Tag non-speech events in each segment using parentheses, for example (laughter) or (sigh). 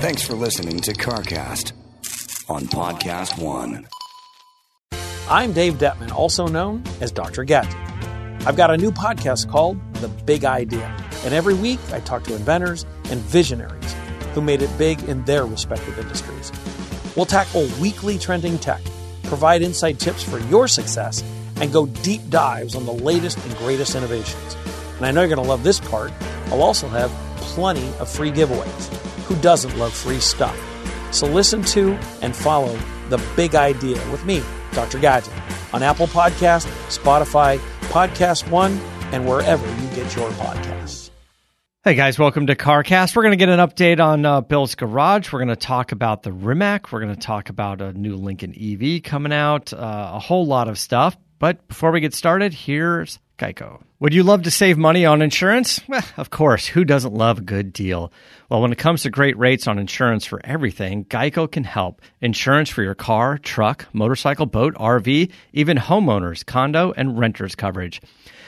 Thanks for listening to CarCast on Podcast One. I'm Dave Detman, also known as Dr. Gadget. I've got a new podcast called The Big Idea, and every week I talk to inventors and visionaries who made it big in their respective industries. We'll tackle weekly trending tech, provide inside tips for your success, and go deep dives on the latest and greatest innovations. And I know you're going to love this part. I'll also have plenty of free giveaways. Who doesn't love free stuff? So listen to and follow The Big Idea with me, Dr. Gadget, on Apple Podcast, Spotify, Podcast One, and wherever you get your podcasts. Hey guys, welcome to CarCast. We're going to get an update on uh, Bill's Garage. We're going to talk about the Rimac. We're going to talk about a new Lincoln EV coming out, uh, a whole lot of stuff. But before we get started, here's Geico. Would you love to save money on insurance? Well, of course. Who doesn't love a good deal? Well, when it comes to great rates on insurance for everything, Geico can help. Insurance for your car, truck, motorcycle, boat, RV, even homeowners, condo, and renters coverage.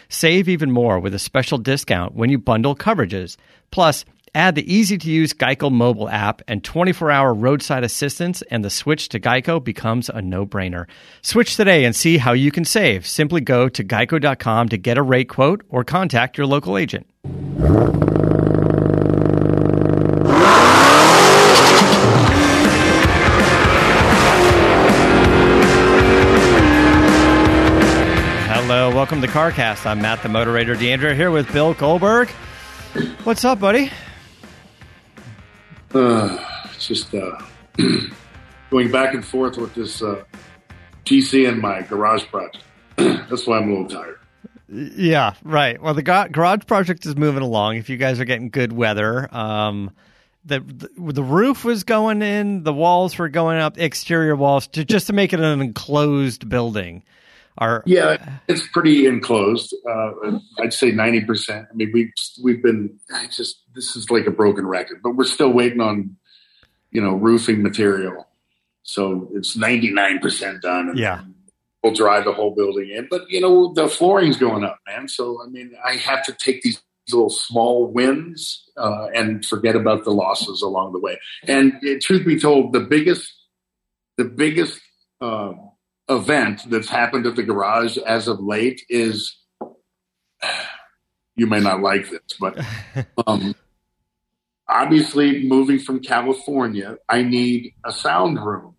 Save even more with a special discount when you bundle coverages. Plus, add the easy to use Geico mobile app and 24 hour roadside assistance, and the switch to Geico becomes a no brainer. Switch today and see how you can save. Simply go to geico.com to get a rate quote or contact your local agent. Hello, welcome to CarCast. I'm Matt the Moderator DeAndrea here with Bill Goldberg. What's up, buddy? Uh, just uh, (clears throat) going back and forth with this uh, GC and my garage project. (clears throat) That's why I'm a little tired. Yeah, right. Well, the garage project is moving along. If you guys are getting good weather, um, the, the the roof was going in, the walls were going up, exterior walls to just to make it an enclosed building. Are yeah, it's pretty enclosed. Uh, I'd say ninety percent. I mean, we've we've been I just this is like a broken record, but we're still waiting on you know roofing material. So it's ninety nine percent done. yeah, we'll drive the whole building in. But you know the flooring's going up, man. So I mean, I have to take these little small wins uh, and forget about the losses along the way. And uh, truth be told, the biggest the biggest uh, event that's happened at the garage as of late is you may not like this, but (laughs) um, obviously moving from California, I need a sound room.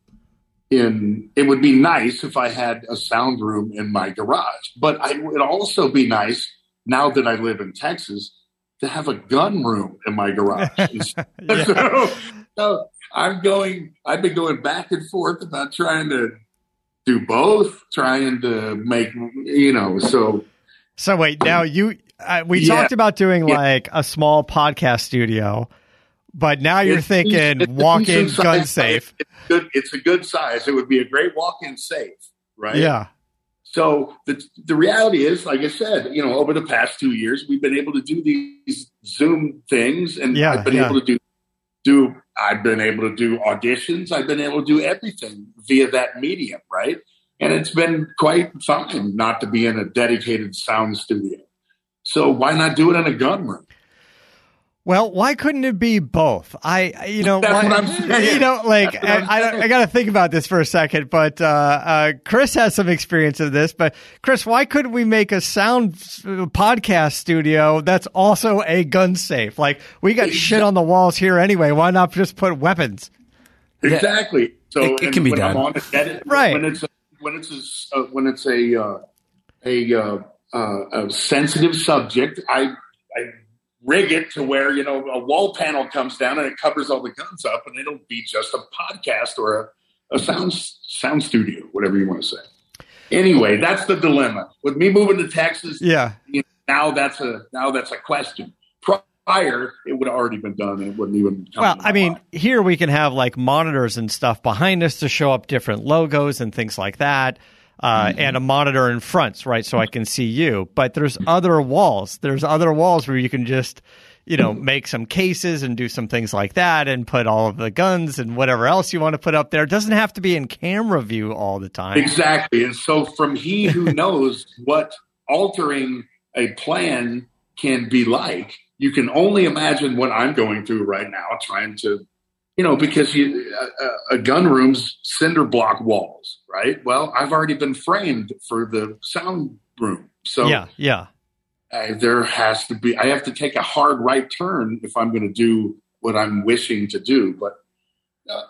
In it would be nice if I had a sound room in my garage, but it would also be nice now that I live in Texas to have a gun room in my garage. (laughs) so, (laughs) so I'm going. I've been going back and forth about trying to do both, trying to make you know. So, so wait, now you uh, we yeah, talked about doing yeah. like a small podcast studio, but now you're it's, thinking it's walk-in gun safe. It's, good, it's a good size. It would be a great walk-in safe, right? Yeah. So the the reality is, like I said, you know, over the past two years, we've been able to do these Zoom things, and yeah, I've been yeah. able to do do I've been able to do auditions. I've been able to do everything via that medium, right? And it's been quite fun not to be in a dedicated sound studio. So why not do it in a gun room? Well, why couldn't it be both? I, you know, why, you know, like I, I, I got to think about this for a second. But uh, uh, Chris has some experience of this. But Chris, why couldn't we make a sound podcast studio that's also a gun safe? Like we got shit on the walls here anyway. Why not just put weapons? Exactly. So it, it can be done. On edit, right. When it's a, when it's a, uh, when it's a uh, a, uh, uh, a sensitive subject, I I rig it to where you know a wall panel comes down and it covers all the guns up, and it'll be just a podcast or a, a sound sound studio, whatever you want to say. Anyway, that's the dilemma with me moving to Texas. Yeah, you know, now that's a now that's a question. Prior, it would have already been done, and it wouldn't even. well, I mean, here we can have like monitors and stuff behind us to show up different logos and things like that uh, mm-hmm. and a monitor in front, right? So I can see you. But there's other walls. There's other walls where you can just, you know, make some cases and do some things like that and put all of the guns and whatever else you want to put up there. It doesn't have to be in camera view all the time. Exactly. And so from he who (laughs) knows what altering a plan can be like, you can only imagine what I'm going through right now, trying to, you know, because you, a, a gun room's cinder block walls, right? Well, I've already been framed for the sound room, so yeah, yeah. I, there has to be. I have to take a hard right turn if I'm going to do what I'm wishing to do. But uh,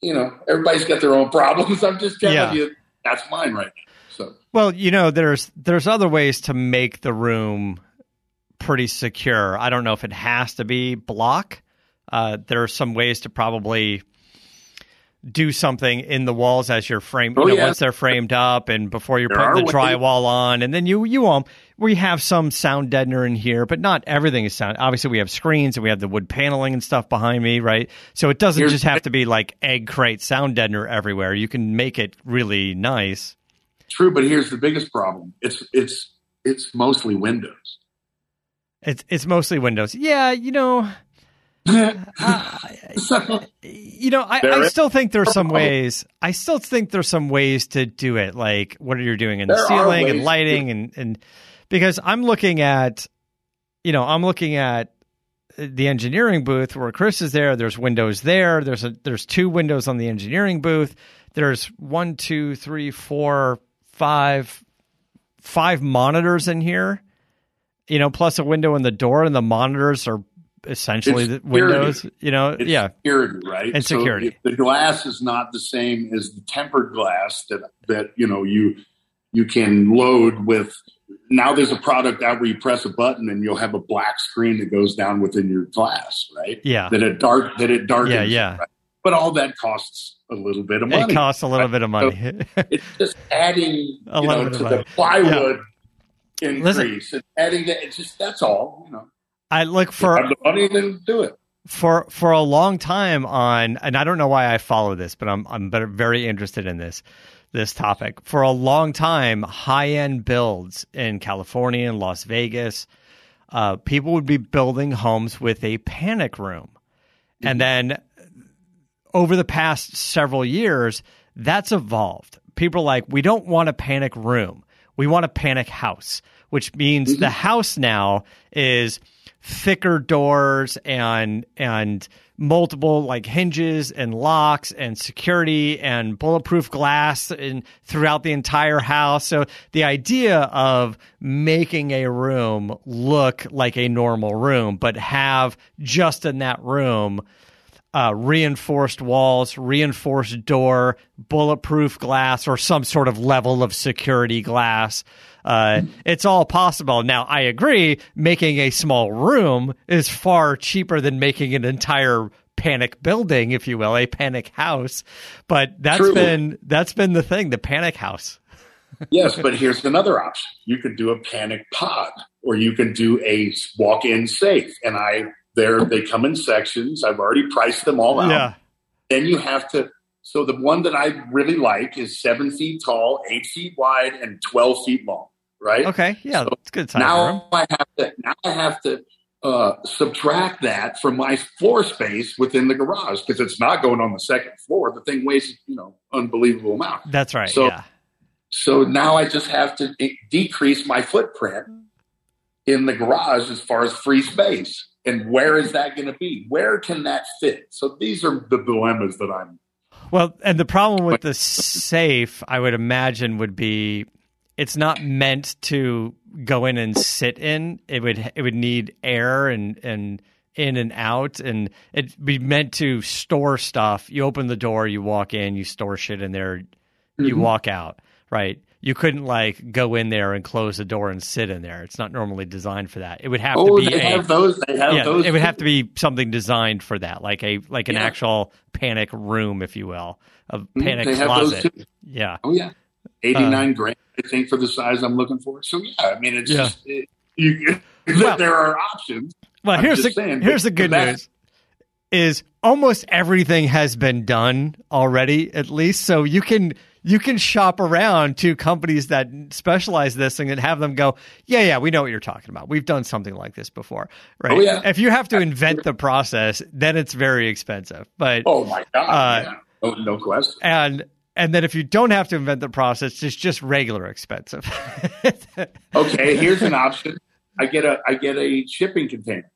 you know, everybody's got their own problems. (laughs) I'm just telling Yeah. you, that's mine right now. So Well, you know, there's there's other ways to make the room pretty secure. I don't know if it has to be block. Uh, there are some ways to probably do something in the walls as you're framed. Oh, you know, yeah. once they're framed up, and before you're There putting the drywall on, and then you you um we have some sound deadener in here, but not everything is sound. Obviously, we have screens and we have the wood paneling and stuff behind me, right? So it doesn't Here's- just have to be like egg crate sound deadener everywhere. You can make it really nice. true, but here's the biggest problem. It's it's it's mostly windows. It's it's mostly Windows. Yeah, you know, (laughs) So, you know, I, I still think there's some ways. I still think there's some ways to do it, like what are you doing in the There are ceiling and lighting, and and because I'm looking at, you know, I'm looking at the engineering booth where Chris is there. There's windows there. There's a there's two windows on the engineering booth. There's one, two, three, four, five, five monitors in here. You know, plus a window in the door, and the monitors are essentially It's the security. windows. You know, it's yeah, security, right? And security. if the glass is not the same as the tempered glass that that you know you you can load with. Now there's a product out where you press a button and you'll have a black screen that goes down within your glass, right? yeah. That it dark that it darkens. Yeah, yeah. right? But all that costs a little bit of money. It costs a little bit of money. (laughs) it's just adding A you little know bit to the plywood Listen. increase and adding that. It's just that's all. You know, I look you for have the money, then do it. for for a long time on, and I don't know why I follow this, but I'm I'm very- very interested in this this topic. For a long time, high end builds in California and Las Vegas, uh, people would be building homes with a panic room, and then over the past several years, that's evolved. People are like, we don't want a panic room. We want a panic house, which means the house now is thicker doors and and multiple like hinges and locks and security and bulletproof glass and throughout the entire house. So the idea of making a room look like a normal room, but have just in that room uh, reinforced walls, reinforced door, bulletproof glass, or some sort of level of security glass. Uh, it's all possible. Now, I agree, making a small room is far cheaper than making an entire panic building, if you will, a panic house. But that's True. been that's been the thing, the panic house. Yes, but here's another option. You could do a panic pod, or you can do a walk-in safe. And I, there they come in sections. I've already priced them all out. Yeah. Then you have to. So the one that I really like is seven feet tall, eight feet wide, and twelve feet long. Right. Okay. Yeah, So it's good room. now I have to. Now I have to uh, subtract that from my floor space within the garage because it's not going on the second floor. The thing weighs, you know, unbelievable amount. That's right. So- yeah. So now I just have to i- decrease my footprint in the garage as far as free space. And where is that going to be? Where can that fit? So these are the dilemmas that I'm. Well, and the problem with the safe, I would imagine, would be it's not meant to go in and sit in. It would it would need air and and in and out, and it'd be meant to store stuff. You open the door, you walk in, you store shit in there, you Mhm. walk out. Right? You couldn't like go in there and close the door and sit in there. It's not normally designed for that. It would have Oh, to be they a have those. They have yeah, those. it would have to be something designed for that, like a like an Yeah. actual panic room, if you will, a Mhm, panic they have those closet. Yeah, Oh yeah, eighty nine grand. I think for the size I'm looking for. So yeah, I mean it's. Yeah. just it, you. (laughs) Well- there are options. Well, I'm here's the saying, here's the good that- news: is almost everything has been done already, at least. So you can you can shop around to companies that specialize this thing and have them go, yeah, yeah, we know what you're talking about. We've done something like this before, right? Oh, yeah. If you have to invent the process, then it's very expensive. But Oh my god! Uh, yeah. no, no question. and and then if you don't have to invent the process, it's just regular expensive. (laughs) Okay, here's an option. I get a I get a shipping container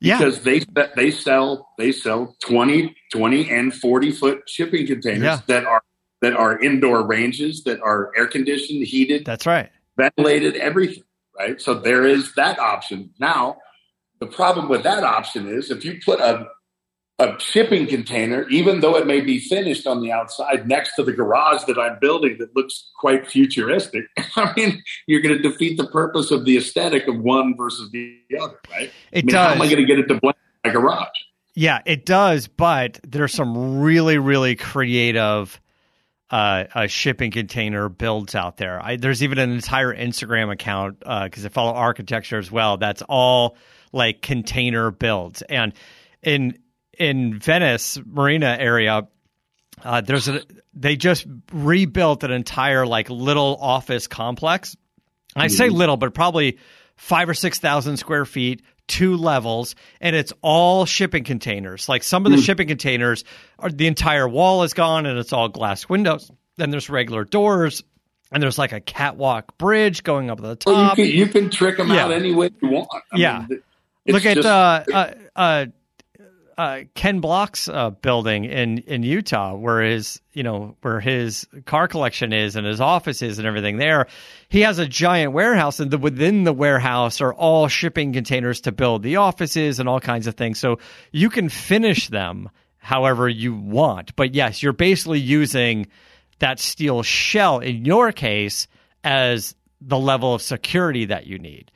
Yeah. because they they sell they sell 20, 20 and forty foot shipping containers Yeah. that are that are indoor ranges that are air conditioned, heated, That's right. ventilated, everything. Right. So there is that option. Now, the problem with that option is if you put a a shipping container, even though it may be finished on the outside next to the garage that I'm building that looks quite futuristic, (laughs) I mean, you're going to defeat the purpose of the aesthetic of one versus the other, right? It I mean, how am I going to get it to blend my garage? Yeah, it does, but there's some really, really creative uh, uh, shipping container builds out there. I, there's even an entire Instagram account because I follow architecture as well. That's all like container builds, and in in Venice Marina area, uh, there's a they just rebuilt an entire like little office complex. I say little, but probably five or six thousand square feet, two levels, and it's all shipping containers. Like some of the shipping containers are the entire wall is gone and it's all glass windows. Then there's regular doors, and there's like a catwalk bridge going up to the Well, you top. can, you can trick them out any way you want. I Yeah. mean, Look at just- uh, uh, uh, Ken Block's uh, building in in Utah, where his you know where his car collection is and his office is and everything there. He has a giant warehouse, and the, within the warehouse are all shipping containers to build the offices and all kinds of things. So you can finish them however you want, but yes, you're basically using that steel shell in your case as the level of security that you need.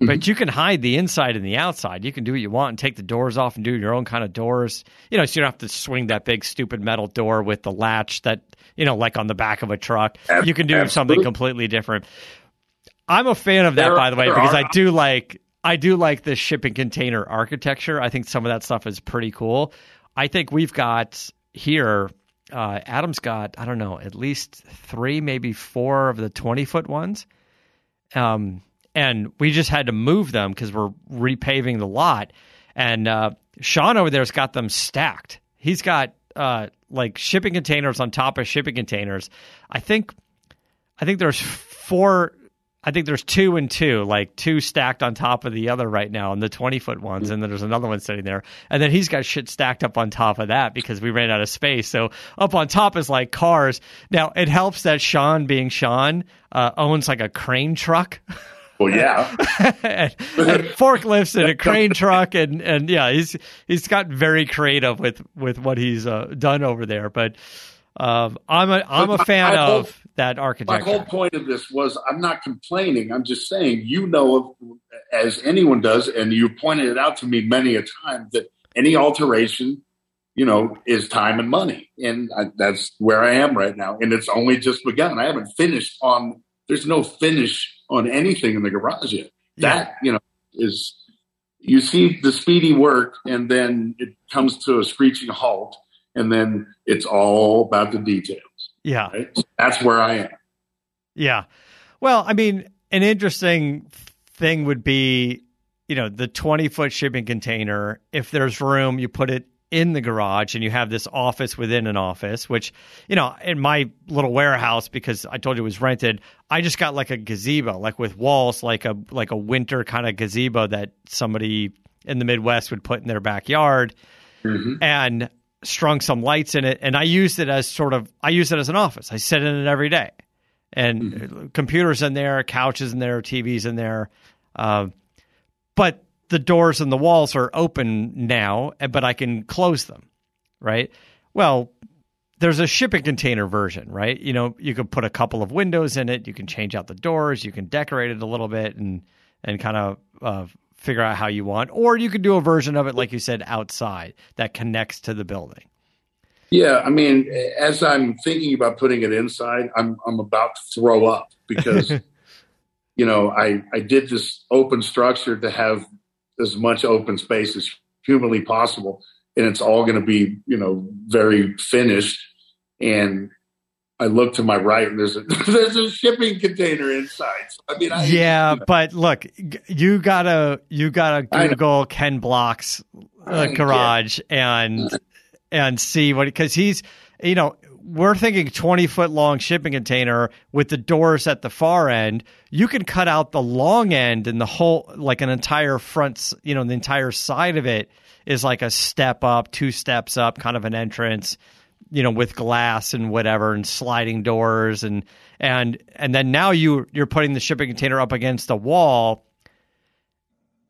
But you can hide the inside and the outside. You can do what you want and take the doors off and do your own kind of doors. You know, so you don't have to swing that big stupid metal door with the latch that, you know, like on the back of a truck. You can do something completely different. I'm a fan of that, There- by the way, because are- I do like I do like the shipping container architecture. I think some of that stuff is pretty cool. I think we've got here. Uh, Adam's got I don't know at least three, maybe four of the twenty foot ones. Um, and we just had to move them because we're repaving the lot. And uh, Sean over there's got them stacked. He's got uh, like shipping containers on top of shipping containers. I think, I think there's four. I think there's two and two, like two stacked on top of the other right now, and the 20 foot ones, and then there's another one sitting there, and then he's got shit stacked up on top of that because we ran out of space. So up on top is like cars. Now it helps that Sean, being Sean, uh, owns like a crane truck. (laughs) Well, yeah. and, (laughs) and forklifts and a crane truck and and yeah he's he's got very creative with with what he's uh, done over there but um, I'm a I'm a fan whole- of that architecture. My whole point of this was I'm not complaining. I'm just saying, you know, of, as anyone does, and you pointed it out to me many a time that any alteration, you know, is time and money. And I, that's where I am right now. And it's only just begun. I haven't finished on, there's no finish on anything in the garage yet. That, you know, is, you see the speedy work and then it comes to a screeching halt. And then it's all about the details. yeah Right? So that's where I am. yeah well I mean an interesting thing would be you know the 20 foot shipping container if there's room you put it in the garage and you have this office within an office which you know in my little warehouse because i told you it was rented i just got like a gazebo like with walls like a like a winter kind of gazebo that somebody in the midwest would put in their backyard and strung some lights in it. And i used it as sort of i used it as an office. I sit in it every day. And computers in there couches in there tvs in there. Uh, but the doors and the walls are open now, eh, but I can close them, right? Well, there's a shipping container version, right? You know, you could put a couple of windows in it, you can change out the doors, you can decorate it a little bit, and and kind of uh, figure out how you want, or you could do a version of it, like you said, outside that connects to the building. Yeah, I mean, as I'm thinking about putting it inside, I'm I'm about to throw up because (laughs) you know I I did this open structure to have as much open space as humanly possible, and it's all going to be you know very finished. And I look to my right, and there's a (laughs) there's a shipping container inside. So, I mean, I, yeah, but look, you gotta you gotta Google Ken Block's uh, garage and and see what because he's you know we're thinking 20 foot long shipping container with the doors at the far end. You can cut out the long end and the whole, like an entire front, you know, the entire side of it is like a step up, two steps up, kind of an entrance, you know, with glass and whatever and sliding doors and and and then now you you're putting the shipping container up against a wall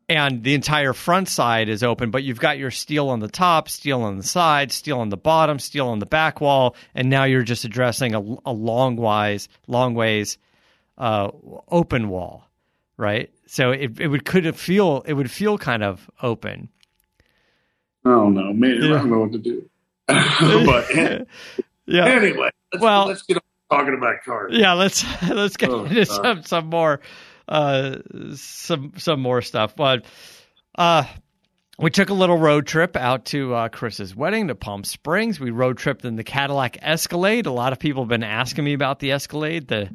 and the entire front side is open, but you've got your steel on the top, steel on the side, steel on the bottom, steel on the back wall, and now you're just addressing a, a long wise, long ways uh, open wall, right? So it it would could feel it would feel kind of open. I don't know, man. Yeah. I don't know what to do. (laughs) but yeah. Anyway, let's, well, let's get talking about cars. Yeah, let's (laughs) let's get oh, into some some more uh, some some more stuff. But uh, we took a little road trip out to uh, Chris's wedding to Palm Springs. We road tripped in the Cadillac Escalade. A lot of people have been asking me about the Escalade. The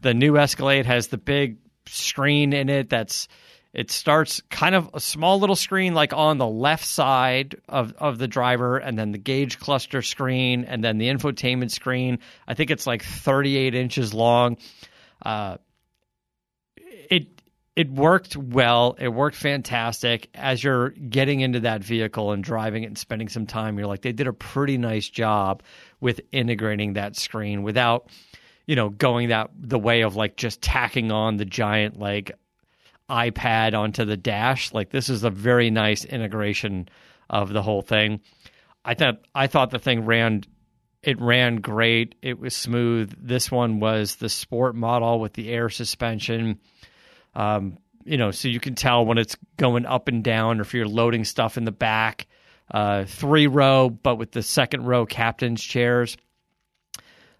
the new Escalade has the big screen in it that's it starts kind of a small little screen like on the left side of, of the driver and then the gauge cluster screen and then the infotainment screen i think it's like 38 inches long uh, it it worked well it worked fantastic as you're getting into that vehicle and driving it and spending some time you're like they did a pretty nice job with integrating that screen without you know going that the way of like just tacking on the giant like iPad onto the dash. Like this is a very nice integration of the whole thing. I thought I thought the thing ran it ran great. It was smooth. This one was the sport model with the air suspension. Um, you know, so you can tell when it's going up and down or if you're loading stuff in the back. Uh, three row, but with the second row captain's chairs.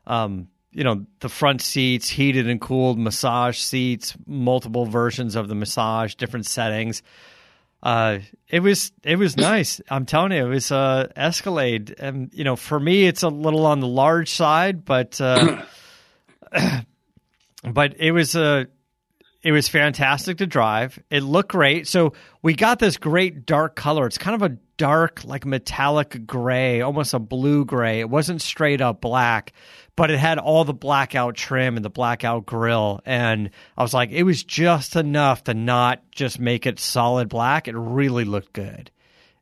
Um, you know the front seats heated and cooled massage seats multiple versions of the massage different settings uh, it was it was nice i'm telling you it was uh escalade and you know for me it's a little on the large side but uh (clears throat) but it was a it was fantastic to drive it looked great so we got this great dark color it's kind of a dark like metallic gray almost a blue gray it wasn't straight up black but it had all the blackout trim and the blackout grill. And I was like, it was just enough to not just make it solid black. It really looked good.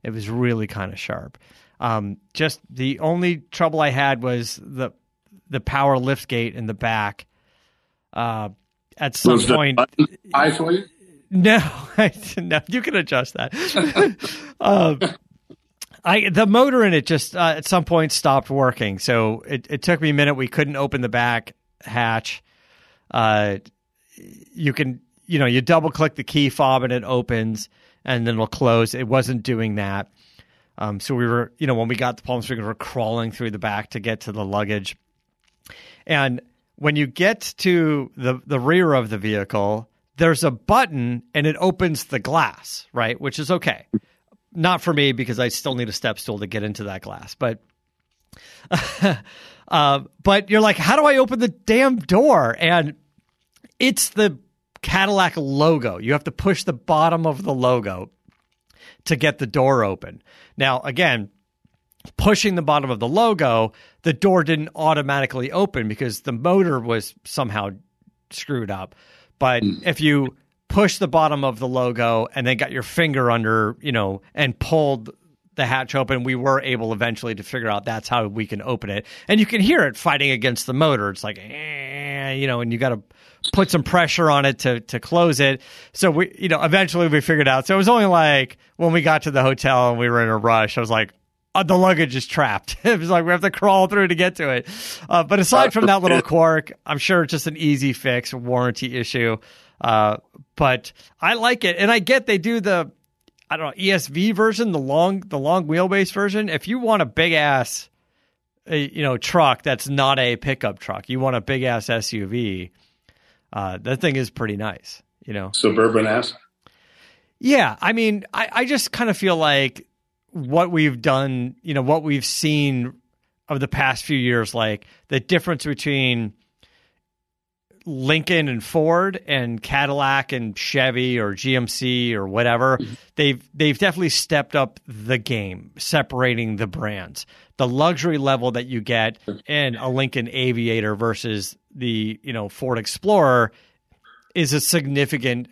It was really kind of sharp. Um, just the only trouble I had was the the power lift gate in the back. Uh, at some was point, I for you? No, (laughs) no, you can adjust that. uh, (laughs) I the motor in it just uh, at some point stopped working, so it, it took me a minute. We couldn't open the back hatch. Uh, you can you know you double click the key fob and it opens, and then it'll close. It wasn't doing that, um, so we were you know when we got the Palm Springs, we were crawling through the back to get to the luggage, and when you get to the the rear of the vehicle, there's a button and it opens the glass, right? Which is okay not for me because I still need a step stool to get into that glass. But (laughs) uh, but you're like, how do I open the damn door? And it's the Cadillac logo. You have to push the bottom of the logo to get the door open. Now, again, pushing the bottom of the logo, the door didn't automatically open because the motor was somehow screwed up. But mm. if you push the bottom of the logo and then got your finger under, you know, and pulled the hatch open, we were able eventually to figure out that's how we can open it. And you can hear it fighting against the motor. It's like, eh, you know, and you got to put some pressure on it to to close it. So we, you know, eventually we figured out. So it was only like when we got to the hotel and we were in a rush. I was like, uh, the luggage is trapped. (laughs) it was like we have to crawl through to get to it. Uh, but aside from that little (laughs) quirk, I'm sure it's just an easy fix, warranty issue. Uh, but I like it, and I get they do the I don't know ESV version, the long the long wheelbase version. If you want a big ass, uh, you know, truck that's not a pickup truck, you want a big ass SUV. Uh, that thing is pretty nice, you know. Suburban ass. Yeah, I mean, I, I just kind of feel like what we've done, you know, what we've seen of the past few years, like the difference between Lincoln and Ford and Cadillac and Chevy or GMC or whatever, mm-hmm. they've they've definitely stepped up the game, separating the brands. The luxury level that you get in a Lincoln Aviator versus the, you know, Ford Explorer is a significant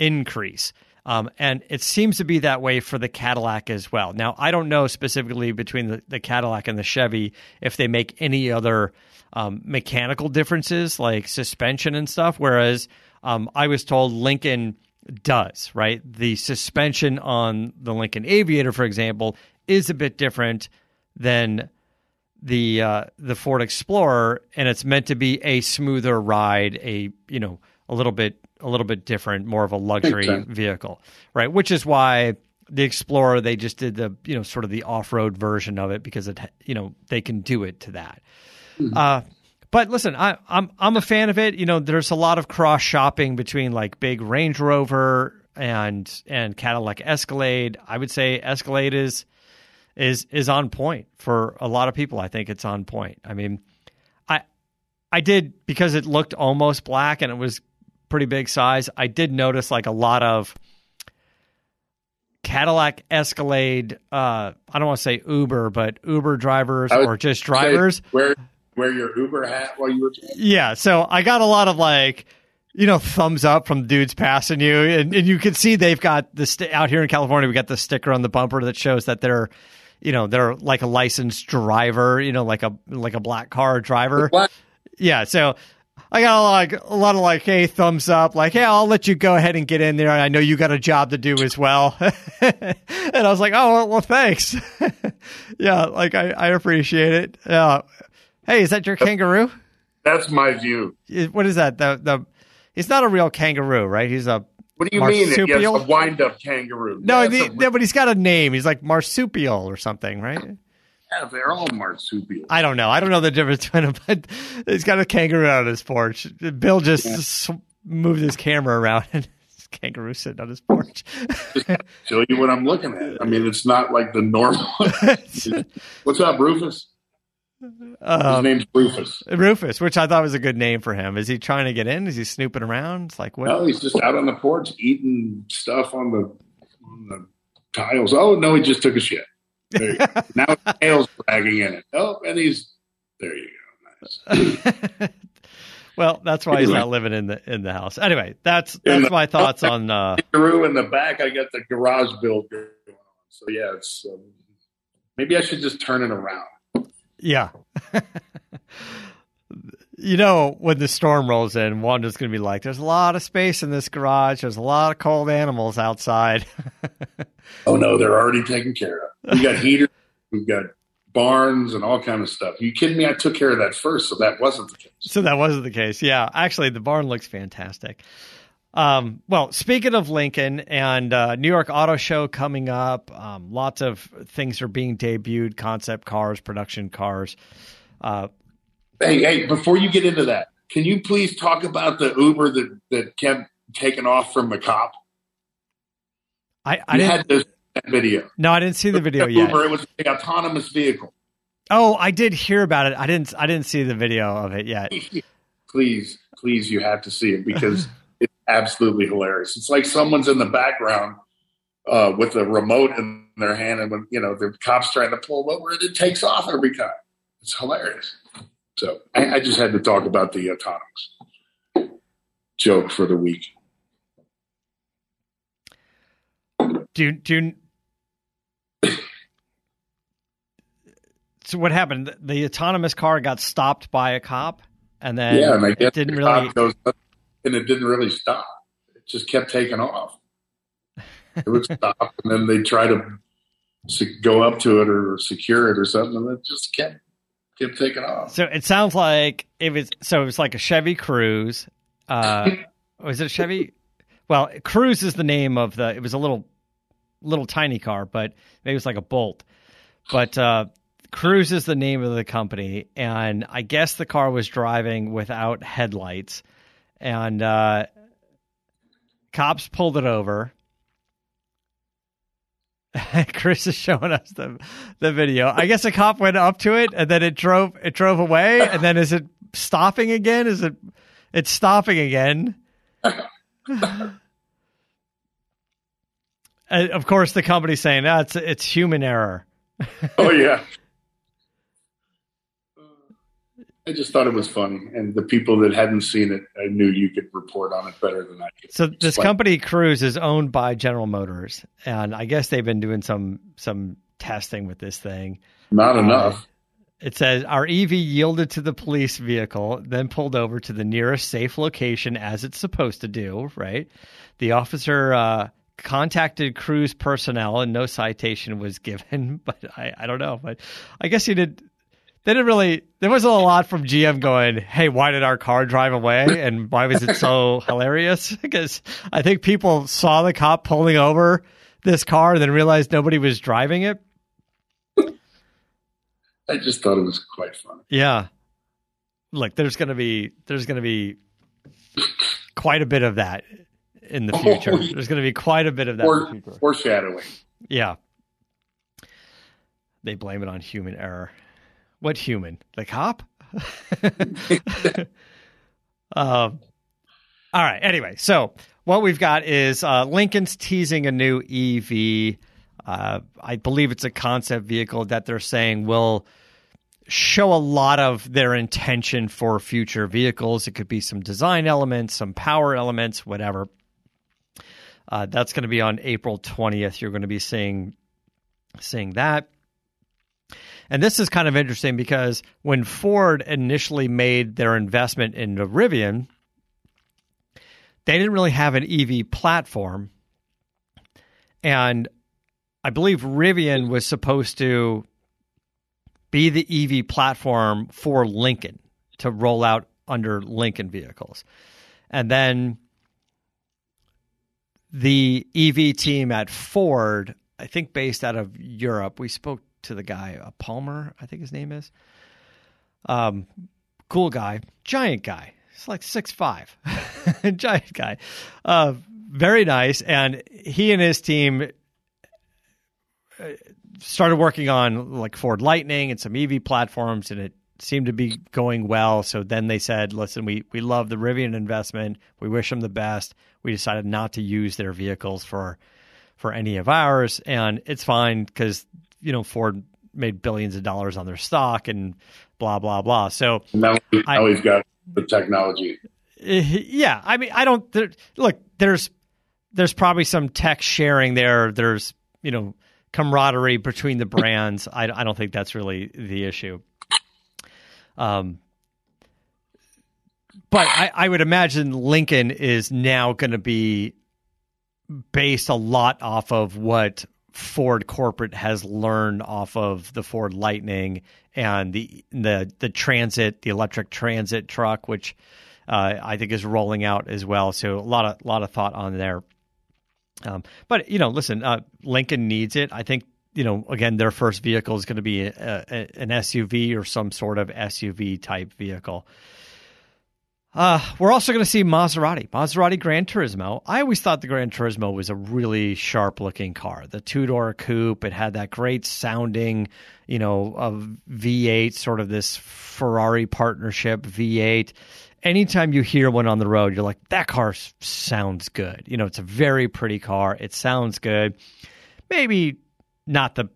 increase. Um, and it seems to be that way for the Cadillac as well. Now, I don't know specifically between the, the Cadillac and the Chevy if they make any other um, mechanical differences like suspension and stuff. Whereas um, I was told Lincoln does, right? The suspension on the Lincoln Aviator, for example, is a bit different than the uh, the Ford Explorer, and it's meant to be a smoother ride, a you know a little bit a little bit different, more of a luxury vehicle, right? Which is why the Explorer they just did the you know sort of the off road version of it because it you know they can do it to that. Mm-hmm. Uh, but listen, I, I'm I'm a fan of it. You know, there's a lot of cross shopping between like big Range Rover and and Cadillac Escalade. I would say Escalade is is is on point for a lot of people. I think it's on point. I mean, I I did because it looked almost black and it was pretty big size. I did notice like a lot of Cadillac Escalade. Uh, I don't want to say Uber, but Uber drivers or just drivers. Wear wear your Uber hat while you were. Yeah, so I got a lot of like you know, thumbs up from dudes passing you, and, and you can see they've got the st- out here in California. We got the sticker on the bumper that shows that they're you know they're like a licensed driver, you know, like a like a black car driver. Yeah, so I got a lot, a lot of like, hey, thumbs up, like, hey, I'll let you go ahead and get in there. I know you got a job to do as well. (laughs) and I was like, oh, well, well thanks. (laughs) yeah, like I, I appreciate it. Uh, hey, is that your kangaroo? That's my view. What is that? The the he's not a real kangaroo, right? He's a what do you marsupial? mean? Yes, a wind-up kangaroo. No, the, a... but he's got a name. He's like marsupial or something, right? Yeah, they're all marsupial. I don't know. I don't know the difference (laughs) between them, but he's got a kangaroo on his porch. Bill just yeah. moved his camera around and (laughs) kangaroo sitting on his porch. show you what I'm looking at. I mean, it's not like the normal. (laughs) What's up, Rufus? Um, His name's Rufus. Rufus, which I thought was a good name for him. Is he trying to get in? Is he snooping around? It's like what? No, he's just out on the porch eating stuff on the on the tiles. Oh no, he just took a shit. Now tail's dragging in it. Oh, and he's there. You go. Nice. (laughs) well, that's why he's not living in the in the house. Anyway, that's that's the, my thoughts on uh Peru in the back. I got the garage build going on. So yeah, it's um, maybe I should just turn it around. Yeah. (laughs) you know, when the storm rolls in, Wanda's going to be like, there's a lot of space in this garage. There's a lot of cold animals outside. (laughs) oh, no, they're already taken care of. We've got heaters, we've got barns and all kind of stuff. Are you kidding me? I took care of that first, so that wasn't the case. So that wasn't the case. Yeah. Actually, the barn looks fantastic. Um, well, speaking of Lincoln and uh, New York Auto Show coming up, um, lots of things are being debuted concept cars, production cars. Uh, hey, hey, before you get into that, can you please talk about the Uber that, that kept taking off from the cop? I, I didn't, had this video. No, I didn't see the video yet. Uber, it was an autonomous vehicle. Oh, I did hear about it. I didn't. I didn't see the video of it yet. (laughs) please, please, you have to see it because (laughs) it's absolutely hilarious. It's like someone's in the background uh, with a remote in their hand, and when you know the cops trying to pull over, and it takes off every time. It's hilarious. So I, I just had to talk about the autonomous joke for the week. Do do so what happened? The autonomous car got stopped by a cop, and then yeah, and I guess didn't really goes and it didn't really stop. It just kept taking off. It would (laughs) stop, and then they try to go up to it or secure it or something, and it just kept taking off. So it sounds like it was so it was like a Chevy Cruise. Uh, (laughs) was it a Chevy? Well, Cruise is the name of the. It was a little little tiny car, but maybe it was like a Bolt. But uh, Cruise is the name of the company, and I guess the car was driving without headlights and uh, cops pulled it over. (laughs) Chris is showing us the the video. I guess a cop went up to it and then it drove it drove away and then is it stopping again? Is it it's stopping again. (sighs) Of course, the company's saying, "Ah, it's it's human error." oh yeah. I just thought it was funny, and the people that hadn't seen it, I knew you could report on it better than I could. So this company Cruise is owned by General Motors, and I guess they've been doing some some testing with this thing. not enough. It says our EV yielded to the police vehicle, then pulled over to the nearest safe location as it's supposed to do. Right, the officer uh, contacted Cruise personnel, and no citation was (laughs) given. But I, I don't know, but I guess he did. They didn't really. There wasn't a lot from GM going, "Hey, why did our car drive away? And why was it so (laughs) hilarious?" (laughs) Because I think people saw the cop pulling over this car and then realized nobody was driving it. I just thought it was quite funny. Yeah. Look, there's gonna be there's gonna be quite a bit of that in the future. Oh. (laughs) There's gonna be quite a bit of that in the future. foreshadowing. Yeah. They blame it on human error. What human? The cop? (laughs) (laughs) um, all right. Anyway, so what we've got is uh, Lincoln's teasing a new EV. Uh, I believe it's a concept vehicle that they're saying will show a lot of their intention for future vehicles. It could be some design elements, some power elements, whatever. Uh, that's going to be on April 20th. You're going to be seeing seeing that. And this is kind of interesting because when Ford initially made their investment in Rivian, they didn't really have an EV platform. And I believe Rivian was supposed to be the EV platform for Lincoln to roll out under Lincoln vehicles. And then the EV team at Ford, I think based out of Europe, we spoke to the guy, uh, Palmer, I think his name is. Um, cool guy, giant guy. He's like six five, (laughs) giant guy. Uh, very nice, and he and his team uh, started working on like Ford Lightning and some EV platforms, and it seemed to be going well. So then they said, "Listen, we we love the Rivian investment. We wish them the best. We decided not to use their vehicles for for any of ours, and it's fine because you know Ford made billions of dollars on their stock and blah blah blah. So Now, now I- we've got the technology. (laughs) yeah, I mean, I don't there, look. There's there's probably some tech sharing there. There's you know camaraderie between the brands. I, I don't think that's really the issue. Um, but I, I would imagine Lincoln is now going to be based a lot off of what Ford corporate has learned off of the Ford Lightning and the the the transit, the electric transit truck, which uh, I think is rolling out as well. So a lot of lot of thought on there. Um, but you know, listen, uh, Lincoln needs it. I think you know, again, their first vehicle is going to be a, a, an SUV or some sort of SUV type vehicle. Uh, we're also going to see Maserati, Maserati Gran Turismo. I always thought the Gran Turismo was a really sharp looking car. The two door coupe, it had that great sounding, you know, of V8, sort of this Ferrari partnership V8. Anytime you hear one on the road, you're like, that car sounds good. You know, it's a very pretty car. It sounds good. Maybe not the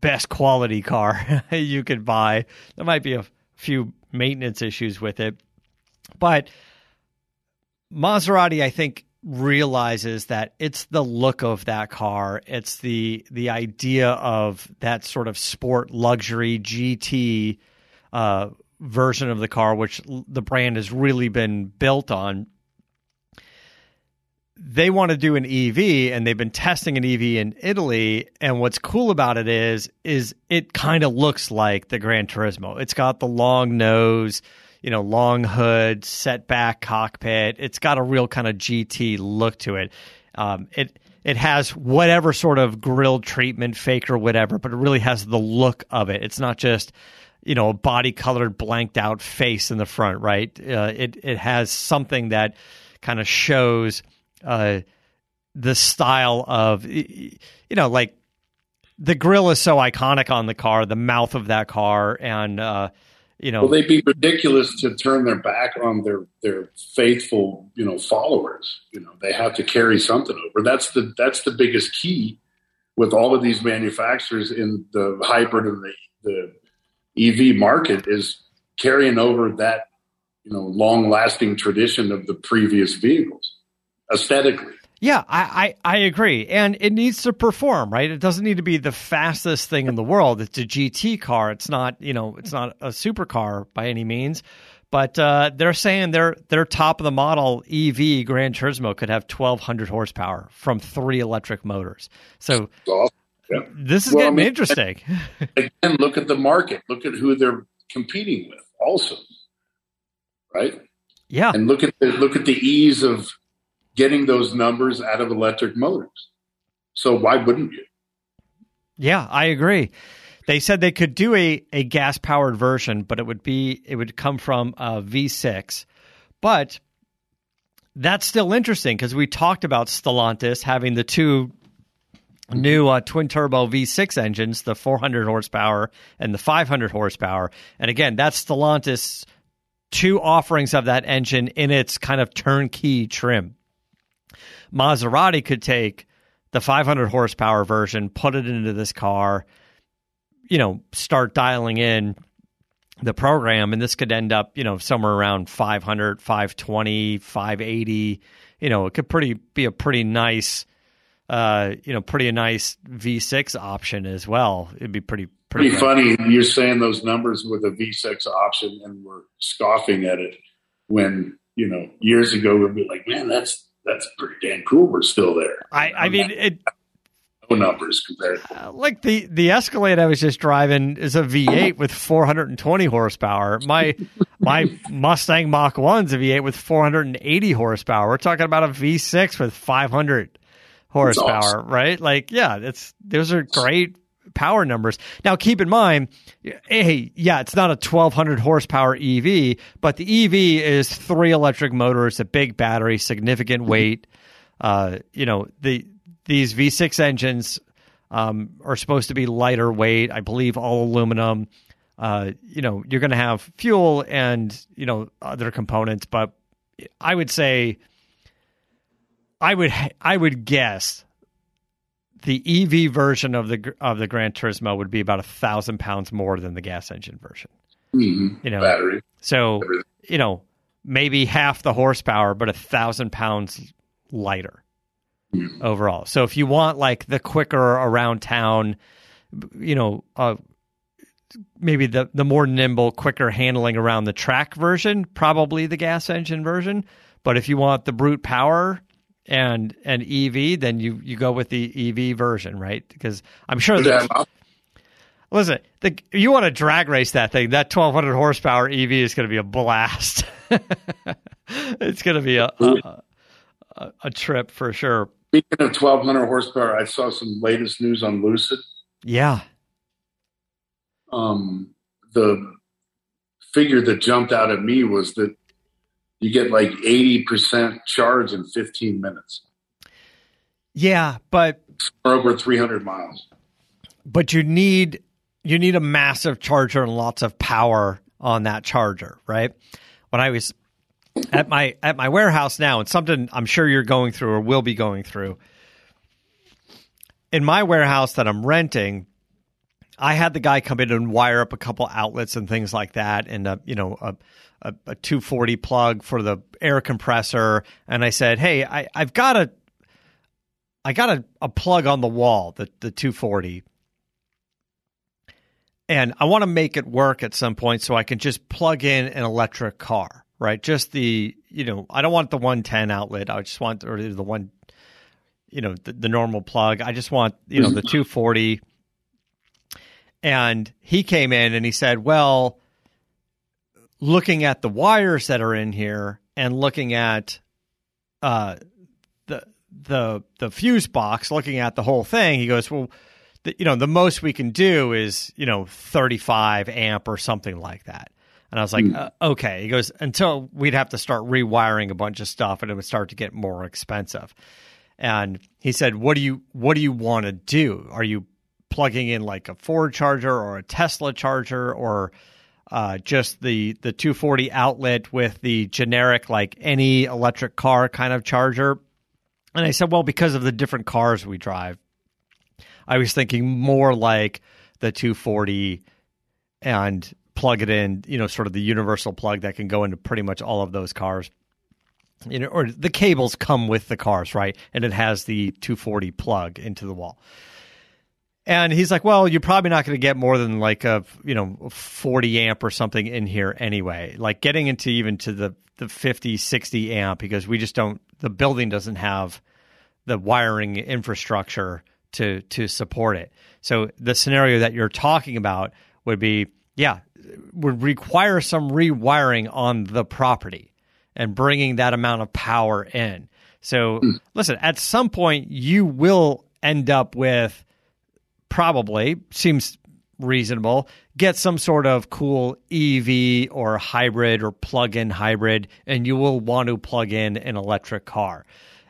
best quality car (laughs) you could buy. There might be a few maintenance issues with it. But Maserati, I think, realizes that it's the look of that car. It's the the idea of that sort of sport luxury GT uh, version of the car, which the brand has really been built on. They want to do an EV, and they've been testing an EV in Italy. And what's cool about it is, is it kind of looks like the Gran Turismo. It's got the long nose, you know, long hood, set back cockpit. It's got a real kind of GT look to it. Um, it it has whatever sort of grill treatment, fake or whatever, but it really has the look of it. It's not just you know a body colored, blanked out face in the front, right? Uh, it it has something that kind of shows uh, the style of you know like the grill is so iconic on the car, the mouth of that car, and uh, you know, well, they'd be ridiculous to turn their back on their their faithful, you know, followers. You know, they have to carry something over. That's the that's the biggest key with all of these manufacturers in the hybrid and the, the EV market is carrying over that, you know, long lasting tradition of the previous vehicles aesthetically. Yeah, I, I, I, agree. And it needs to perform, right? It doesn't need to be the fastest thing in the world. It's a GT car. It's not, you know, it's not a supercar by any means. But uh, they're saying their their top of the model EV Gran Turismo could have 1,200 horsepower from three electric motors. So awesome. yeah. this is well, getting I mean, interesting. (laughs) Again, look at the market. Look at who they're competing with. Also, right? Yeah, and look at the look at the ease of getting those numbers out of electric motors. So why wouldn't you? Yeah, I agree. They said they could do a, a gas powered version, but it would be it would come from a V6. But that's still interesting because we talked about Stellantis having the two new uh, twin turbo V6 engines, the 400 horsepower and the 500 horsepower. And again, that's Stellantis two offerings of that engine in its kind of turnkey trim. Maserati could take the 500 horsepower version, put it into this car, you know, start dialing in the program, and this could end up, you know, somewhere around 500, 520, 580. You know, it could pretty be a pretty nice, uh, you know, pretty nice V6 option as well. It'd be pretty pretty, pretty funny. You're saying those numbers with a V6 option, and we're scoffing at it when you know years ago we'd be like, man, that's that's pretty damn cool. We're still there. I, I mean, it, no numbers compared. Uh, like the the Escalade I was just driving is a V8 (laughs) with 420 horsepower. My my Mustang Mach One's a V8 with 480 horsepower. We're talking about a V6 with 500 horsepower, awesome. right? Like, yeah, it's those are great power numbers. Now, keep in mind, hey, yeah, it's not a 1200 horsepower EV, but the EV is three electric motors, a big battery, significant weight. Uh, you know, the these V6 engines um, are supposed to be lighter weight. I believe all aluminum. Uh, you know, you're going to have fuel and you know other components, but I would say, I would I would guess the EV version of the of the Gran Turismo would be about a thousand pounds more than the gas engine version. Mm-hmm. You know, battery. So Everything. you know, maybe half the horsepower, but a thousand pounds lighter mm-hmm. overall. So if you want like the quicker around town, you know, uh, maybe the the more nimble, quicker handling around the track version, probably the gas engine version. But if you want the brute power, and an EV, then you you go with the EV version, right? Because I'm sure that. Listen, the, you want to drag race that thing. That 1200 horsepower EV is going to be a blast. (laughs) it's going to be a, a, a, a trip for sure. Speaking of 1200 horsepower, I saw some latest news on Lucid. Yeah. Um, the figure that jumped out at me was that you get like 80% charge in 15 minutes. Yeah, but over 300 miles. But you need you need a massive charger and lots of power on that charger, right? When I was at my at my warehouse now, and something I'm sure you're going through or will be going through. In my warehouse that I'm renting, I had the guy come in and wire up a couple outlets and things like that, and a, you know a, a, a 240 plug for the air compressor, and I said, "Hey, I, I've got a, I got a, a plug on the wall, the the 240, and I want to make it work at some point so I can just plug in an electric car, right? Just the, you know, I don't want the 110 outlet. I just want or the one, you know, the, the normal plug. I just want, you know, the mm-hmm. 240." And he came in and he said, "Well." looking at the wires that are in here and looking at uh, the the the fuse box, looking at the whole thing, he goes, "Well, the, you know, the most we can do is you know 35 amp or something like that." And I was like, mm. uh, "Okay." He goes, "Until we'd have to start rewiring a bunch of stuff, and it would start to get more expensive." And he said, "What do you what do you want to do? Are you plugging in like a Ford charger or a Tesla charger or uh, just the the 240 outlet with the generic like any electric car kind of charger. And I said, well, because of the different cars we drive, I was thinking more like the 240 and plug it in, you know, sort of the universal plug that can go into pretty much all of those cars. You know, or the cables come with the cars, right? And it has the 240 plug into the wall. And he's like, well, you're probably not going to get more than like a, you know, 40 amp or something in here anyway. Like getting into even to the, the 50, 60 amp because we just don't, the building doesn't have the wiring infrastructure to, to support it. So the scenario that you're talking about would be, yeah, would require some rewiring on the property and bringing that amount of power in. So hmm. listen, at some point you will end up with, probably seems reasonable get some sort of cool ev or hybrid or plug-in hybrid and you will want to plug in an electric car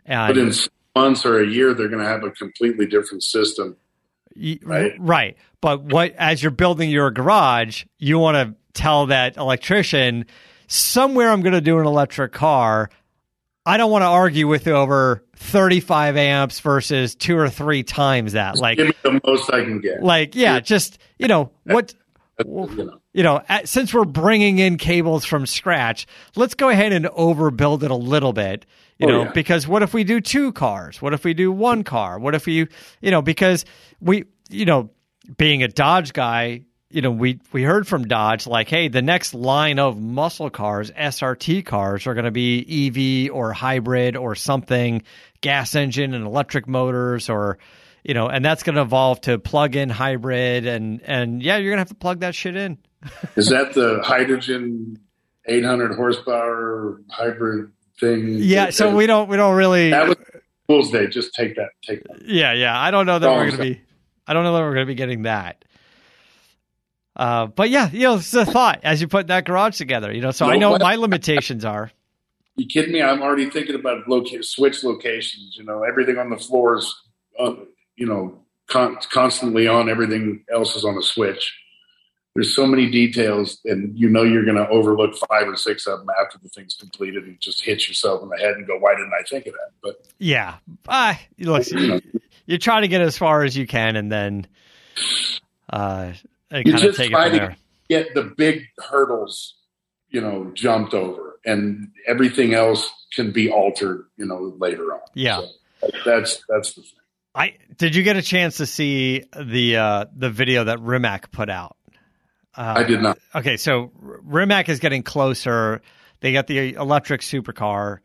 and But in months or a year, they're going to have a completely different system. right. right but what as you're building your garage you want to tell that electrician somewhere i'm going to do an electric car i don't want to argue with you over 35 amps versus two or three times that like Give me the most I can get. like yeah just you know (laughs) what you know. since we're bringing in cables from scratch, let's go ahead and overbuild it a little bit. You Oh, know, yeah. because what if we do two cars? What if we do one car? What if we, you know, because we, you know, being a Dodge guy, you know, we we heard from Dodge like, hey, the next line of muscle cars, SRT cars, are going to be EV or hybrid or something, gas engine and electric motors, or you know, and that's going to evolve to plug-in hybrid, and and yeah, you're going to have to plug that shit in. (laughs) Is that the hydrogen 800 horsepower hybrid thing? Yeah, so we don't we don't really. That was Fool's Day. Just take that. Take that. Yeah, yeah. I don't know that Oh, we're going to be. I don't know that we're going to be getting that. Uh, but yeah, you know, it's a thought as you put that garage together. You know, so I know what my limitations are. (laughs) You kidding me? I'm already thinking about loca- switch locations. You know, everything on the floors, uh, you know, con- constantly on. Everything else is on a switch. There's so many details, and you know you're going to overlook five or six of them after the thing's completed, and just hit yourself in the head and go, "Why didn't I think of that?" But Yeah, uh, look, you, you try to get as far as you can, and then uh, and you kind of just try to get the big hurdles, you know, jumped over, and everything else can be altered, you know, later on. Yeah. So that's that's the thing. I did you get a chance to see the uh, the video that Rimac put out? Uh, I did not. Okay, so Rimac is getting closer. They got the electric supercar,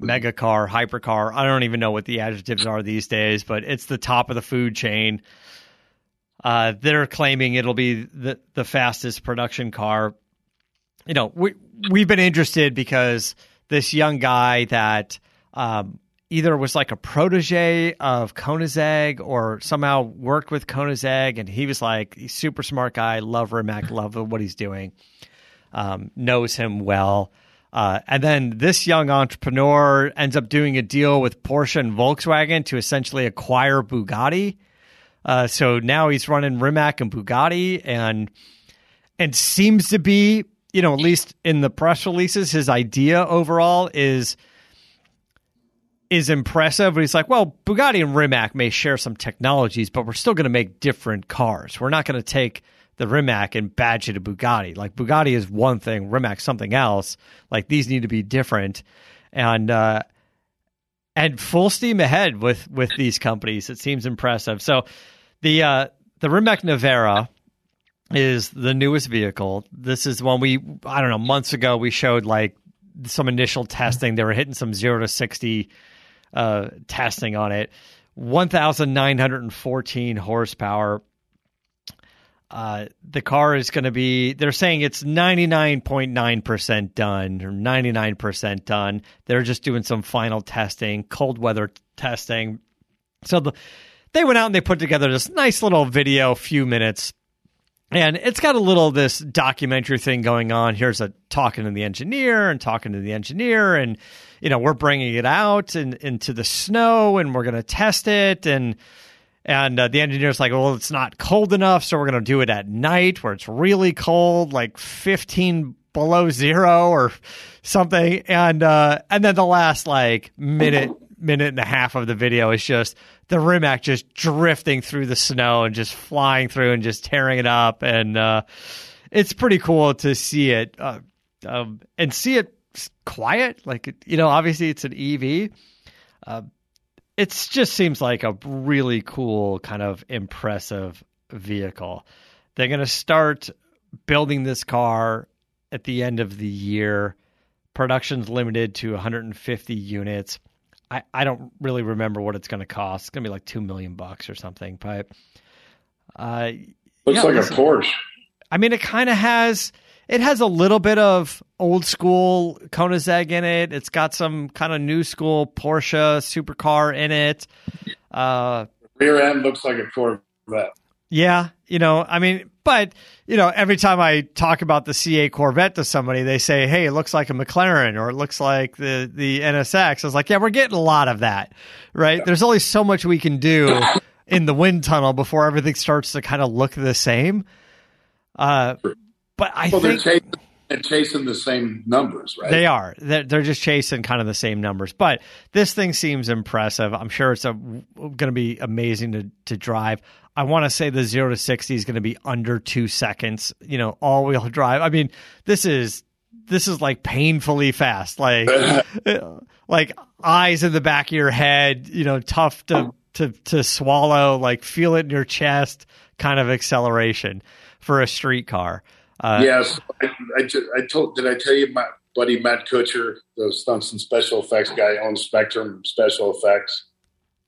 mega car, hypercar. I don't even know what the adjectives are these days, but it's the top of the food chain. Uh, they're claiming it'll be the the fastest production car. You know, we we've been interested because this young guy that um, either was like a protege of Koenigsegg or somehow worked with Koenigsegg, and he was like super smart guy, love Rimac, love what he's doing, um, knows him well. Uh, and then this young entrepreneur ends up doing a deal with Porsche and Volkswagen to essentially acquire Bugatti. Uh, so now he's running Rimac and Bugatti, and and seems to be, you know, at least in the press releases, his idea overall is is impressive. But he's like, well, Bugatti and Rimac may share some technologies, but we're still going to make different cars. We're not going to take the Rimac and badge it to Bugatti. Like Bugatti is one thing, Rimac something else. Like these need to be different, and uh, and full steam ahead with with these companies. It seems impressive. So the uh, the Rimac Nevera is the newest vehicle. This is one we I don't know months ago we showed like some initial testing. They were hitting some zero to sixty uh, testing on it. One thousand nine hundred and fourteen horsepower. Uh, the car is going to be, they're saying it's 99.9% done or 99% done. They're just doing some final testing, cold weather testing. So the, they went out and they put together this nice little video, few minutes. And it's got a little this documentary thing going on. Here's a talking to the engineer and talking to the engineer, and you know we're bringing it out and into the snow, and we're going to test it, and And uh, the engineer's like, well, it's not cold enough, so we're going to do it at night where it's really cold, like 15 below zero or something. And uh, and then the last like minute, minute and a half of the video is just the Rimac just drifting through the snow and just flying through and just tearing it up. And uh, it's pretty cool to see it uh, um, and see it quiet. Like, you know, obviously it's an EV. Uh, it just seems like a really cool, kind of impressive vehicle. They're going to start building this car at the end of the year. Production's limited to 150 units. I, I don't really remember what it's going to cost. It's going to be like two million bucks or something. But uh, looks yeah, like a Porsche. I mean, it kind of has. It has a little bit of old school Koenigsegg in it. It's got some kind of new school Porsche supercar in it. Uh, Rear end looks like a Corvette. Yeah, you know, I mean, but you know, every time I talk about the C8 Corvette to somebody, they say, "Hey, it looks like a McLaren or it looks like the the NSX." I was like, "Yeah, we're getting a lot of that, right?" There's only so much we can do (coughs) in the wind tunnel before everything starts to kind of look the same. Uh, but I Well, think chasing, chasing the same numbers, right? they are. They're, they're just chasing kind of the same numbers. But this thing seems impressive. I'm sure it's going to be amazing to, to drive. I want to say the zero to 60 is going to be under two seconds, you know, all wheel drive. I mean, this is. This is like painfully fast, like (laughs) like eyes in the back of your head, you know, tough to to to swallow, like feel it in your chest, kind of acceleration for a street car. Uh, yes, I, I, I told. Did I tell you my buddy Matt Kutcher, the stunts and special effects guy, owns Spectrum Special Effects.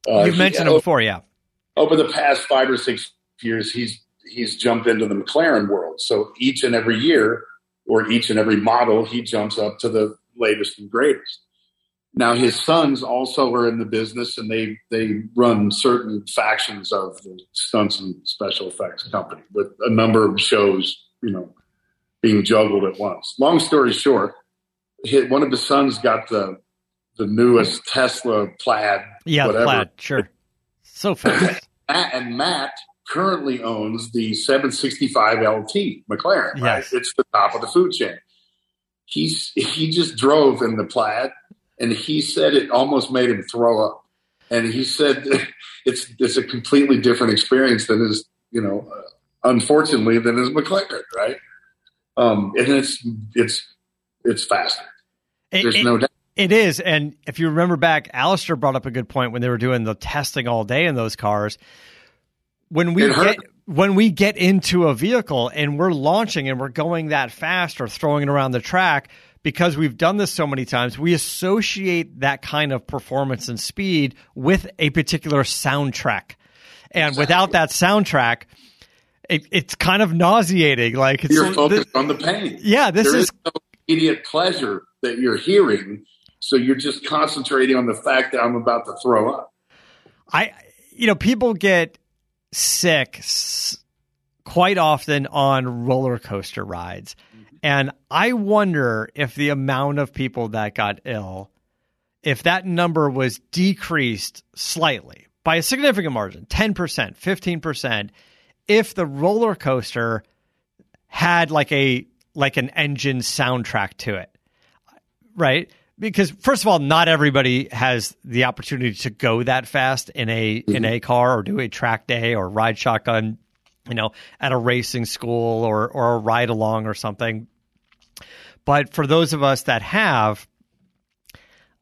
Uh, You've he- mentioned him before, yeah. over the past five or six years, he's he's jumped into the McLaren world. So each and every year, or each and every model, he jumps up to the latest and greatest. Now his sons also are in the business, and they they run certain factions of the stunts and special effects company with a number of shows, you know, being juggled at once. Long story short, hit, one of the sons got the the newest Tesla Plaid, Yeah, whatever. plaid, sure. So fast. Matt, and Matt currently owns the 765 LT McLaren. Right? Yes. It's the top of the food chain. He's he just drove in the plaid, and he said it almost made him throw up. And he said (laughs) it's it's a completely different experience than his you know, uh, unfortunately than his McLaren, right? Um, and it's it's it's faster. It- There's it- no doubt. It is, and if you remember back, Alistair brought up a good point when they were doing the testing all day in those cars. When we get when we get into a vehicle and we're launching and we're going that fast or throwing it around the track because we've done this so many times, we associate that kind of performance and speed with a particular soundtrack. And without that soundtrack, it, it's kind of nauseating. Like it's You're focused on the pain. yeah, this There is is no immediate pleasure that you're hearing. So you're just concentrating on the fact that I'm about to throw up. I, you know, people get sick s- quite often on roller coaster rides. Mm-hmm. And I wonder if the amount of people that got ill, if that number was decreased slightly by a significant margin 10%, 15%, if the roller coaster had like a like an engine soundtrack to it right? Because first of all, not everybody has the opportunity to go that fast in a in mm-hmm. a car or do a track day or ride shotgun, you know, at a racing school or or a ride along or something. But for those of us that have,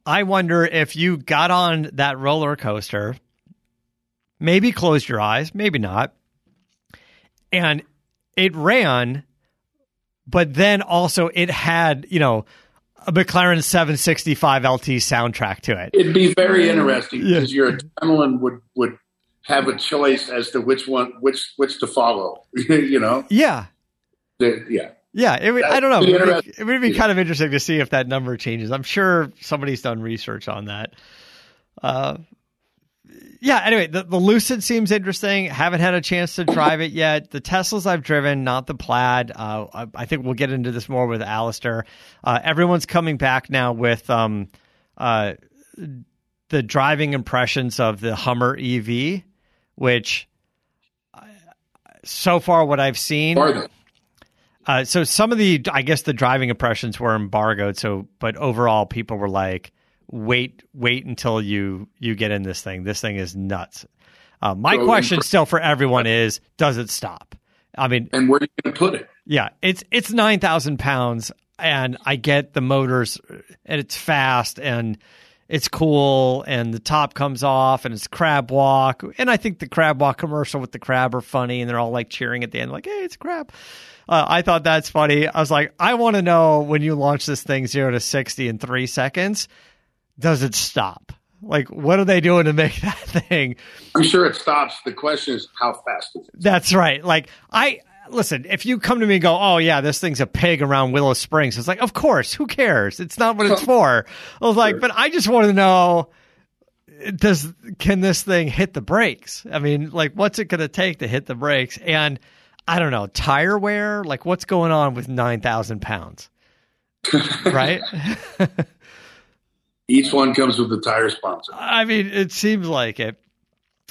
I wonder if you got on that roller coaster, maybe closed your eyes, maybe not, and it ran, but then also it had, you know, a McLaren 765 LT soundtrack to it. It'd be very interesting Yeah. because your adrenaline would would have a choice as to which one which which to follow. (laughs) you know, Yeah. The- yeah. Yeah, it, would- I don't know. It would, be, it would be kind of interesting to see if that number changes. I'm sure somebody's done research on that. Uh, yeah. Anyway, the, the Lucid seems interesting. Haven't had a chance to drive it yet. The Teslas I've driven, not the Plaid. Uh, I, I think we'll get into this more with Alistair. Uh, everyone's coming back now with um, uh, the driving impressions of the Hummer EV, which uh, so far what I've seen. Uh, so some of the, I guess, the driving impressions were embargoed. So, but overall, people were like, "Wait, wait until you you get in this thing. This thing is nuts." Uh, my So question in- still for everyone is, does it stop? I mean, And where are you going to put it? yeah, it's it's nine thousand pounds, and I get the motors, and it's fast, and it's cool, and the top comes off, and it's crab walk, and I think the crab walk commercial with the crab are funny, and they're all like cheering at the end, like, "Hey, it's a crab." Uh, I thought that's funny. I was like, I want to know when you launch this thing zero to sixty in three seconds, does it stop? Like, what are they doing to make (laughs) that thing? I'm sure it stops. The question is how fast is it? That's right. Like I listen, if you come to me and go, "Oh yeah, this thing's a pig around Willow Springs," it's like, of course, who cares? It's not what it's (laughs) for. I was like, but I just want to know. Does can this thing hit the brakes? I mean, like, what's it going to take to hit the brakes? And I don't know, tire wear. Like, what's going on with nine thousand pounds? (laughs) right? Each one comes with a tire sponsor. I mean, it seems like it.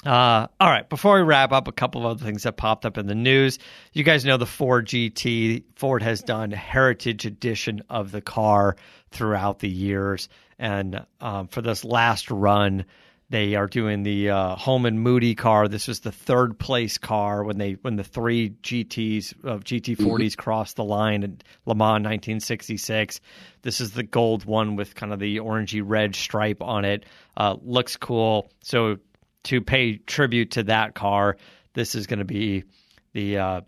Uh, all right. Before we wrap up, a couple of other things that popped up in the news. You guys know the Ford GT. Ford has done heritage edition of the car throughout the years, and um, for this last run, they are doing the uh, Holman Moody car. This was the third place car when they when the three GTs of GT40s crossed the line in Le Mans 1966. This is the gold one with kind of the orangey red stripe on it. Uh, looks cool. So to pay tribute to that car, this is going to be the uh,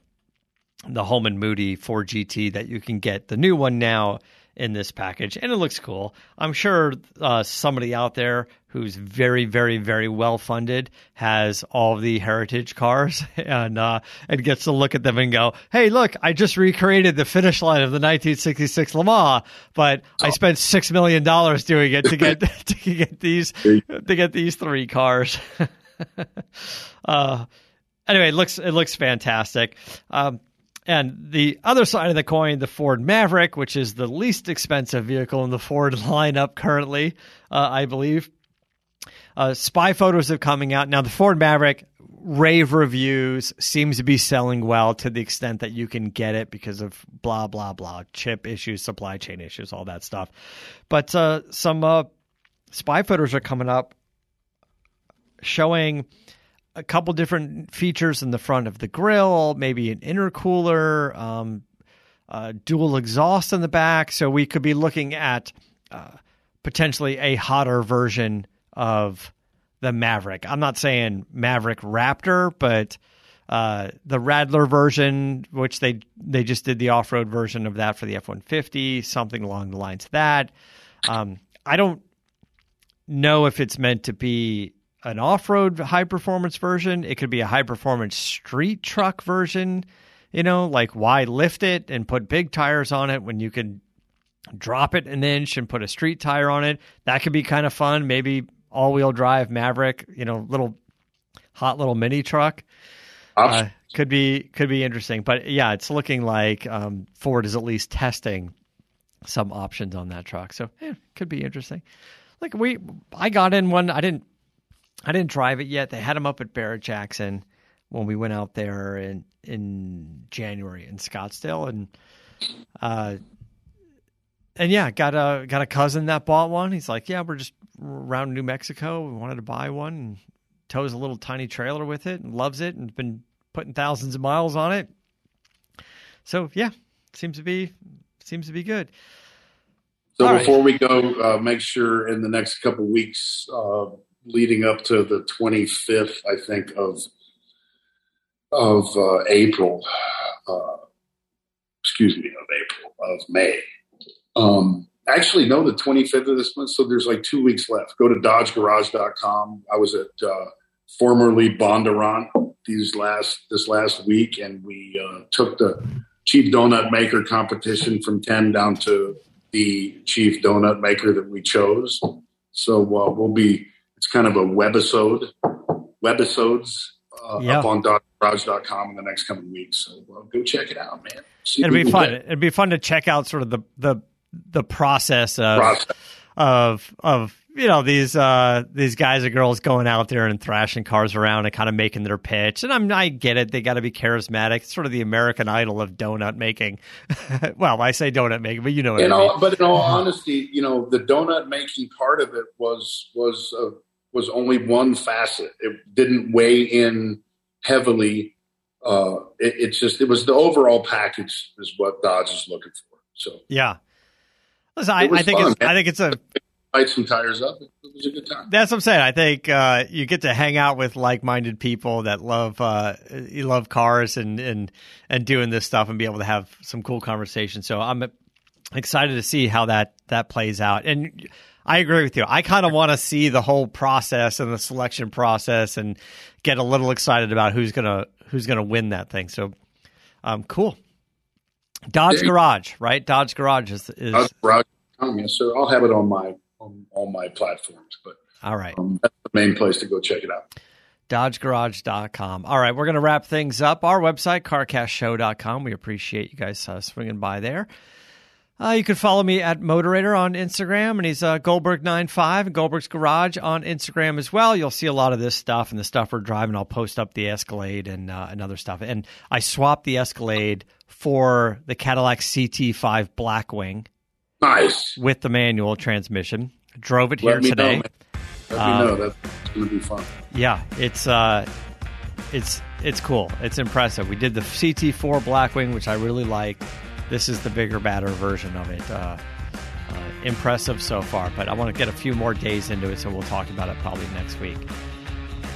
the Holman Moody Ford GT that you can get the new one now in this package, and it looks cool. I'm sure uh, somebody out there who's very, very, very well funded has all the heritage cars (laughs) and uh, and gets to look at them and go, "Hey, look, I just recreated the finish line of the 1966 Le Mans, but I spent six million dollars doing it to get (laughs) to get these to get these three cars." (laughs) uh, anyway, it looks it looks fantastic. Um, and the other side of the coin, the Ford Maverick, which is the least expensive vehicle in the Ford (laughs) lineup currently, uh, I believe. Uh, spy photos are coming out now. The Ford Maverick rave reviews seems to be selling well to the extent that you can get it because of blah blah blah chip issues, supply chain issues, all that stuff. But uh, some uh, spy photos are coming up showing a couple different features in the front of the grill, maybe an intercooler, um, uh, dual exhaust in the back. So we could be looking at uh, potentially a hotter version of the Maverick. I'm not saying Maverick Raptor, but uh, the Radler version, which they they just did the off road version of that for the F-150, something along the lines of that. Um, I don't know if it's meant to be an off-road high performance version. It could be a high performance street truck version. You know, like why lift it and put big tires on it when you could drop it an inch and put a street tire on it? That could be kind of fun. Maybe all-wheel drive Maverick. You know, little hot little mini truck. Uh, could be could be interesting, but yeah, it's looking like um, Ford is at least testing some options on that truck. So yeah, could be interesting. Like we, I got in one. I didn't I didn't drive it yet. They had them up at Barrett Jackson when we went out there in in January in Scottsdale, and uh, and yeah, got a got a cousin that bought one. He's like, yeah, we're just around New Mexico. We wanted to buy one, and tows a little tiny trailer with it, and loves it, and been putting thousands of miles on it. So yeah, seems to be seems to be good. So All right. before we go, uh, make sure in the next couple weeks, uh, leading up to the 25th, I think of of uh, April, uh, excuse me, of April of May. Um, actually, no, the 25th of this month. So there's like two weeks left. Go to DodgeGarage.com. I was at uh, formerly Bondurant these last this last week, and we uh, took the chief donut maker competition from 10 down to the chief donut maker that we chose. So uh, we'll be, it's kind of a webisode, webisodes uh, Yeah. up on dodgegarage.com in the next coming weeks. So uh, go check it out, man. See It'd be fun. get. It'd be fun to check out sort of the the the process of Process. Of of you know these uh, these guys and girls going out there and thrashing cars around and kind of making their pitch. And I'm I get it; they got to be charismatic. It's sort of the American Idol of donut making. (laughs) well, I say donut making, but you know what in I all, mean. But in all honesty, you know, the donut making part of it was was uh, was only one facet. It didn't weigh in heavily. Uh, it, it's just it was the overall package is what Dodge is looking for. So Yeah. Listen, I, I think fun, it's man. I think it's a light some tires up. It, it was a good time. That's what I'm saying. I think uh, you get to hang out with like-minded people that love uh, you love cars and and and doing this stuff and be able to have some cool conversations. So I'm excited to see how that that plays out. And I agree with you. I kind of want to see the whole process and the selection process and get a little excited about who's gonna who's gonna win that thing. So um, cool. Dodge Yeah. Garage, right? Dodge Garage is, is Dodge Garage, um, yes, sir. I'll have it on my on all my platforms, but all right. um, that's the main place to go check it out. dodgegarage.com. All right, we're going to wrap things up. Our website, carcastshow.com. We appreciate you guys uh, swinging by there. Uh, you can follow me at Moderator on Instagram, and he's uh, Goldberg95 and Goldberg's Garage on Instagram as well. You'll see a lot of this stuff and the stuff we're driving. I'll post up the Escalade and, uh, and other stuff. And I swapped the Escalade for the Cadillac CT5 Blackwing Nice. with the manual transmission. Drove it here today. know. Let Um, me know. That's going to be fun. Yeah, it's uh, it's it's cool. It's impressive. We did the CT4 Blackwing, which I really like. This is the bigger, badder version of it. Uh, uh, impressive so far, but I want to get a few more days into it, so we'll talk about it probably next week.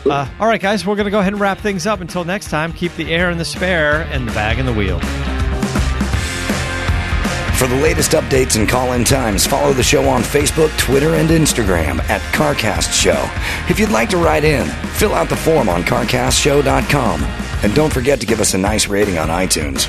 Uh, all right, guys, we're going to go ahead and wrap things up. Until next time, keep the air in the spare and the bag in the wheel. For the latest updates and call in times, follow the show on Facebook, Twitter, and Instagram at CarCast Show. If you'd like to write in, fill out the form on CarCastShow.com. And don't forget to give us a nice rating on iTunes.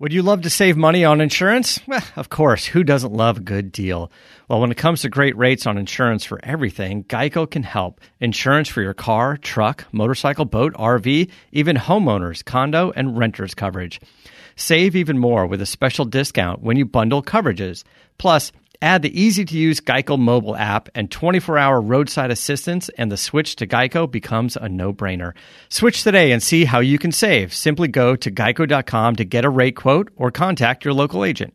Would you love to save money on insurance? Well, of course. Who doesn't love a good deal? Well, when it comes to great rates on insurance for everything, Geico can help. Insurance for your car, truck, motorcycle, boat, RV, even homeowners, condo, and renters coverage. Save even more with a special discount when you bundle coverages. Plus, add the easy to use Geico mobile app and 24 hour roadside assistance, and the switch to Geico becomes a no brainer. Switch today and see how you can save. Simply go to geico.com to get a rate quote or contact your local agent.